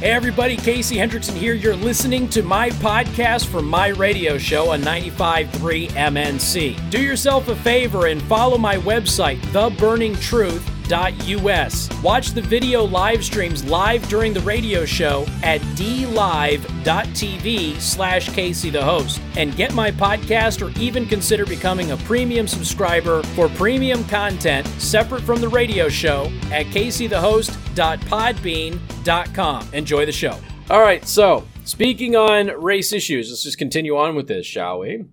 Hey everybody, Casey Hendrickson here. You're listening to my podcast from my radio show on 95.3 MNC. Do yourself a favor and follow my website, theburningtruth.us. Watch the video live streams live during the radio show at dlive.tv slash Casey the host. And get my podcast or even consider becoming a premium subscriber for premium content separate from the radio show at caseythehost.podbean.com. Enjoy the show. All right, so speaking on race issues, let's just continue on with this, shall we?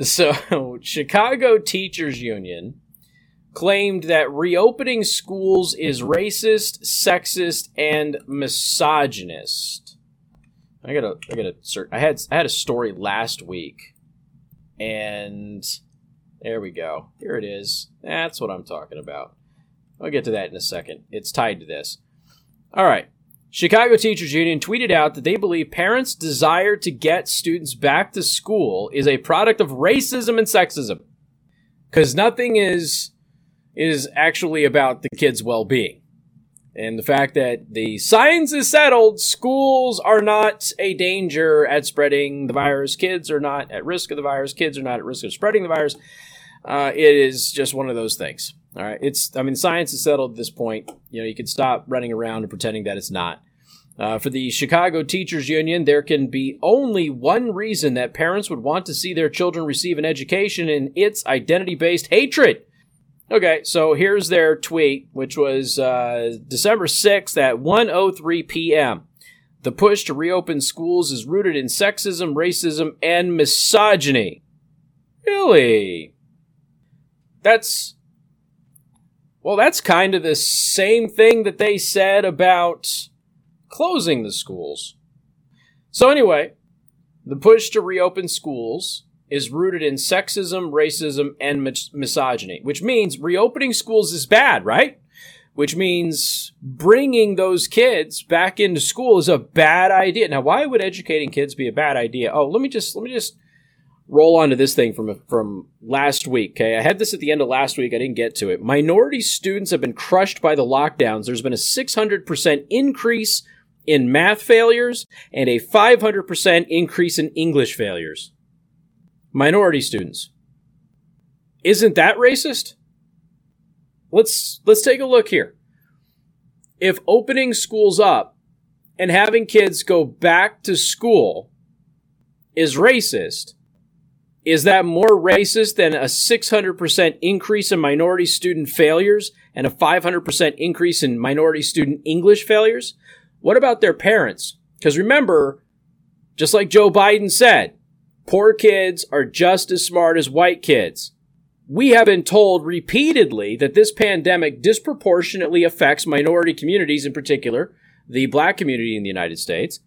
So, Chicago Teachers Union claimed that reopening schools is racist, sexist, and misogynist. I gotta, I gotta. I had, I had a story last week, and there we go. Here it is. That's what I'm talking about. I'll get to that in a second. It's tied to this. All right. Chicago Teachers Union tweeted out that they believe parents' desire to get students back to school is a product of racism and sexism. Because nothing is is actually about the kids' well-being. And the fact that the science is settled, schools are not a danger at spreading the virus. Kids are not at risk of the virus. Kids are not at risk of spreading the virus. Uh, it is just one of those things. All right. It's, I mean, science is settled at this point. You know, you can stop running around and pretending that it's not. Uh, for the Chicago Teachers Union, there can be only one reason that parents would want to see their children receive an education, and it's identity based hatred. Okay, so here's their tweet, which was uh, December 6th at 1.03 p.m. The push to reopen schools is rooted in sexism, racism, and misogyny. Really? That's well, that's kind of the same thing that they said about closing the schools. So, anyway, the push to reopen schools is rooted in sexism, racism, and mis- misogyny, which means reopening schools is bad, right? Which means bringing those kids back into school is a bad idea. Now, why would educating kids be a bad idea? Oh, let me just let me just roll onto this thing from from last week. Okay, I had this at the end of last week. I didn't get to it. Minority students have been crushed by the lockdowns. There's been a 600% increase in math failures and a 500% increase in English failures. Minority students. Isn't that racist? Let's let's take a look here. If opening schools up and having kids go back to school is racist, is that more racist than a 600% increase in minority student failures and a 500% increase in minority student English failures? What about their parents? Because remember, just like Joe Biden said, poor kids are just as smart as white kids. We have been told repeatedly that this pandemic disproportionately affects minority communities, in particular, the black community in the United States,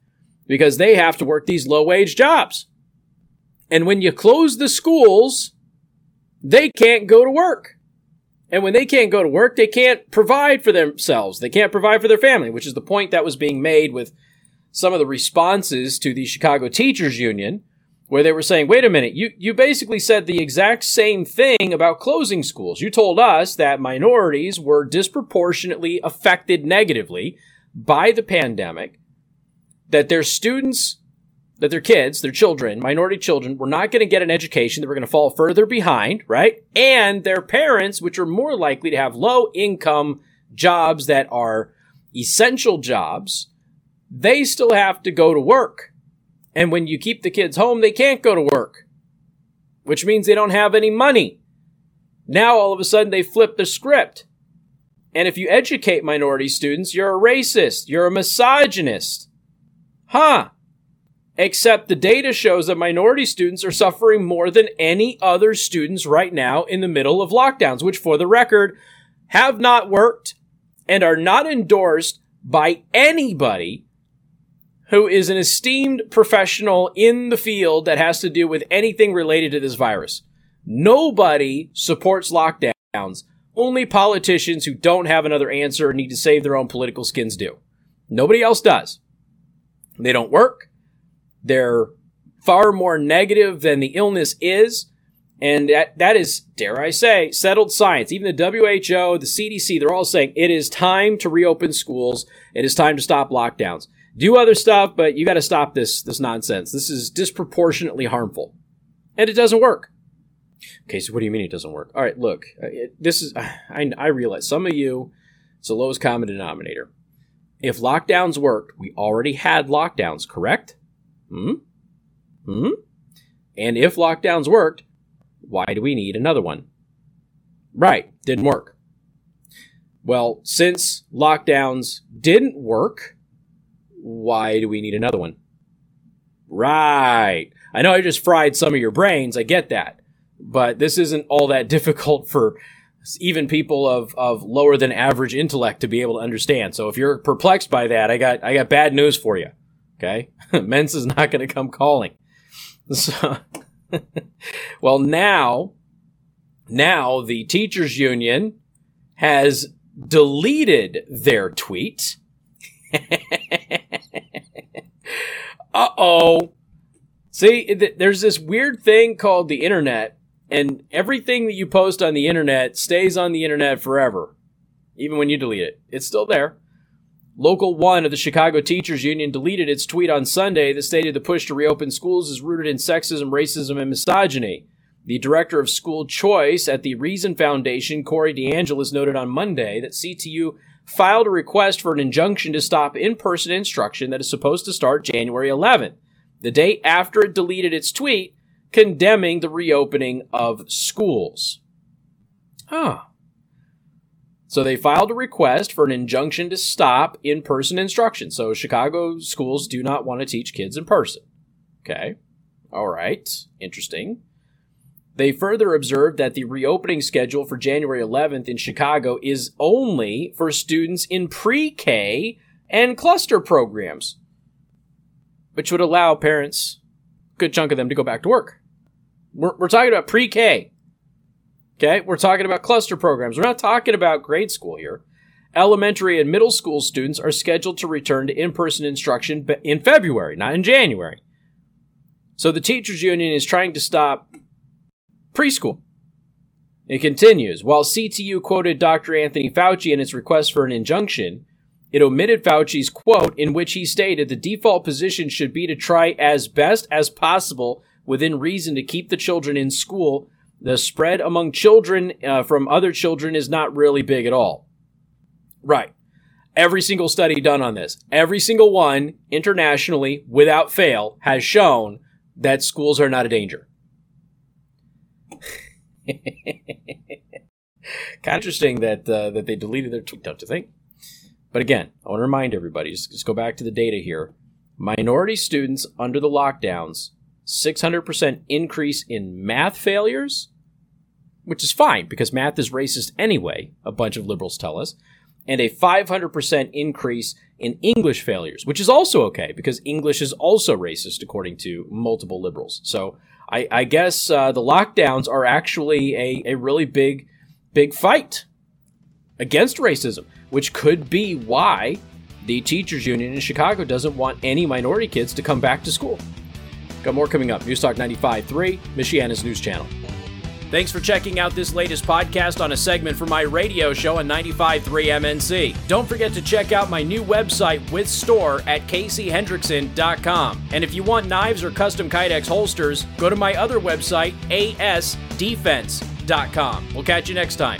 because they have to work these low wage jobs. And when you close the schools, they can't go to work. And when they can't go to work, they can't provide for themselves. They can't provide for their family, which is the point that was being made with some of the responses to the Chicago Teachers Union, where they were saying, wait a minute, you, you basically said the exact same thing about closing schools. You told us that minorities were disproportionately affected negatively by the pandemic, that their students that their kids, their children, minority children, were not going to get an education. They were going to fall further behind, right? And their parents, which are more likely to have low income jobs that are essential jobs, they still have to go to work. And when you keep the kids home, they can't go to work, which means they don't have any money. Now all of a sudden they flip the script. And if you educate minority students, you're a racist. You're a misogynist. Huh. Except the data shows that minority students are suffering more than any other students right now in the middle of lockdowns, which for the record have not worked and are not endorsed by anybody who is an esteemed professional in the field that has to do with anything related to this virus. Nobody supports lockdowns. Only politicians who don't have another answer need to save their own political skins do. Nobody else does. They don't work. They're far more negative than the illness is. And that, that is, dare I say, settled science. Even the WHO, the CDC, they're all saying it is time to reopen schools. It is time to stop lockdowns. Do other stuff, but you got to stop this this nonsense. This is disproportionately harmful, and it doesn't work. Okay, so what do you mean it doesn't work? All right, look, uh, it, this is I, I realize some of you it's the lowest common denominator. If lockdowns worked, we already had lockdowns, correct? Hmm. Hmm. And if lockdowns worked, why do we need another one? Right, didn't work. Well, since lockdowns didn't work, why do we need another one? Right. I know I just fried some of your brains. I get that. But this isn't all that difficult for even people of, of lower than average intellect to be able to understand. So if you're perplexed by that, I got I got bad news for you. Okay? Mensa is not going to come calling. So well now now the teachers union has deleted their tweet uh oh. See, there's this weird thing called the internet, and everything that you post on the internet stays on the internet forever, even when you delete it. It's still there. Local 1 of the Chicago Teachers Union deleted its tweet on Sunday that stated the push to reopen schools is rooted in sexism, racism, and misogyny. The director of school choice at the Reason Foundation, Corey DeAngelis, noted on Monday that CTU filed a request for an injunction to stop in person instruction that is supposed to start January 11th, the day after it deleted its tweet condemning the reopening of schools. Huh. So they filed a request for an injunction to stop in person instruction. So Chicago schools do not want to teach kids in person. Okay. All right. Interesting. They further observed that the reopening schedule for January 11th in Chicago is only for students in pre K and cluster programs, which would allow parents, a good chunk of them, to go back to work. We're, we're talking about pre K. Okay, we're talking about cluster programs. We're not talking about grade school here. Elementary and middle school students are scheduled to return to in person instruction in February, not in January. So the teachers union is trying to stop preschool. It continues While CTU quoted Dr. Anthony Fauci in its request for an injunction, it omitted Fauci's quote in which he stated the default position should be to try as best as possible within reason to keep the children in school. The spread among children uh, from other children is not really big at all. Right. Every single study done on this, every single one internationally without fail has shown that schools are not a danger. Kind of interesting that uh, that they deleted their tweet, don't you think? But again, I want to remind everybody just, just go back to the data here. Minority students under the lockdowns, 600% increase in math failures, which is fine because math is racist anyway, a bunch of liberals tell us, and a 500% increase in English failures, which is also okay because English is also racist according to multiple liberals. So I, I guess uh, the lockdowns are actually a, a really big, big fight against racism, which could be why the teachers union in Chicago doesn't want any minority kids to come back to school. Got more coming up. News Talk 95.3, Michiana's news channel. Thanks for checking out this latest podcast on a segment from my radio show on 95.3 MNC. Don't forget to check out my new website with store at caseyhendrickson.com. And if you want knives or custom Kydex holsters, go to my other website, asdefense.com. We'll catch you next time.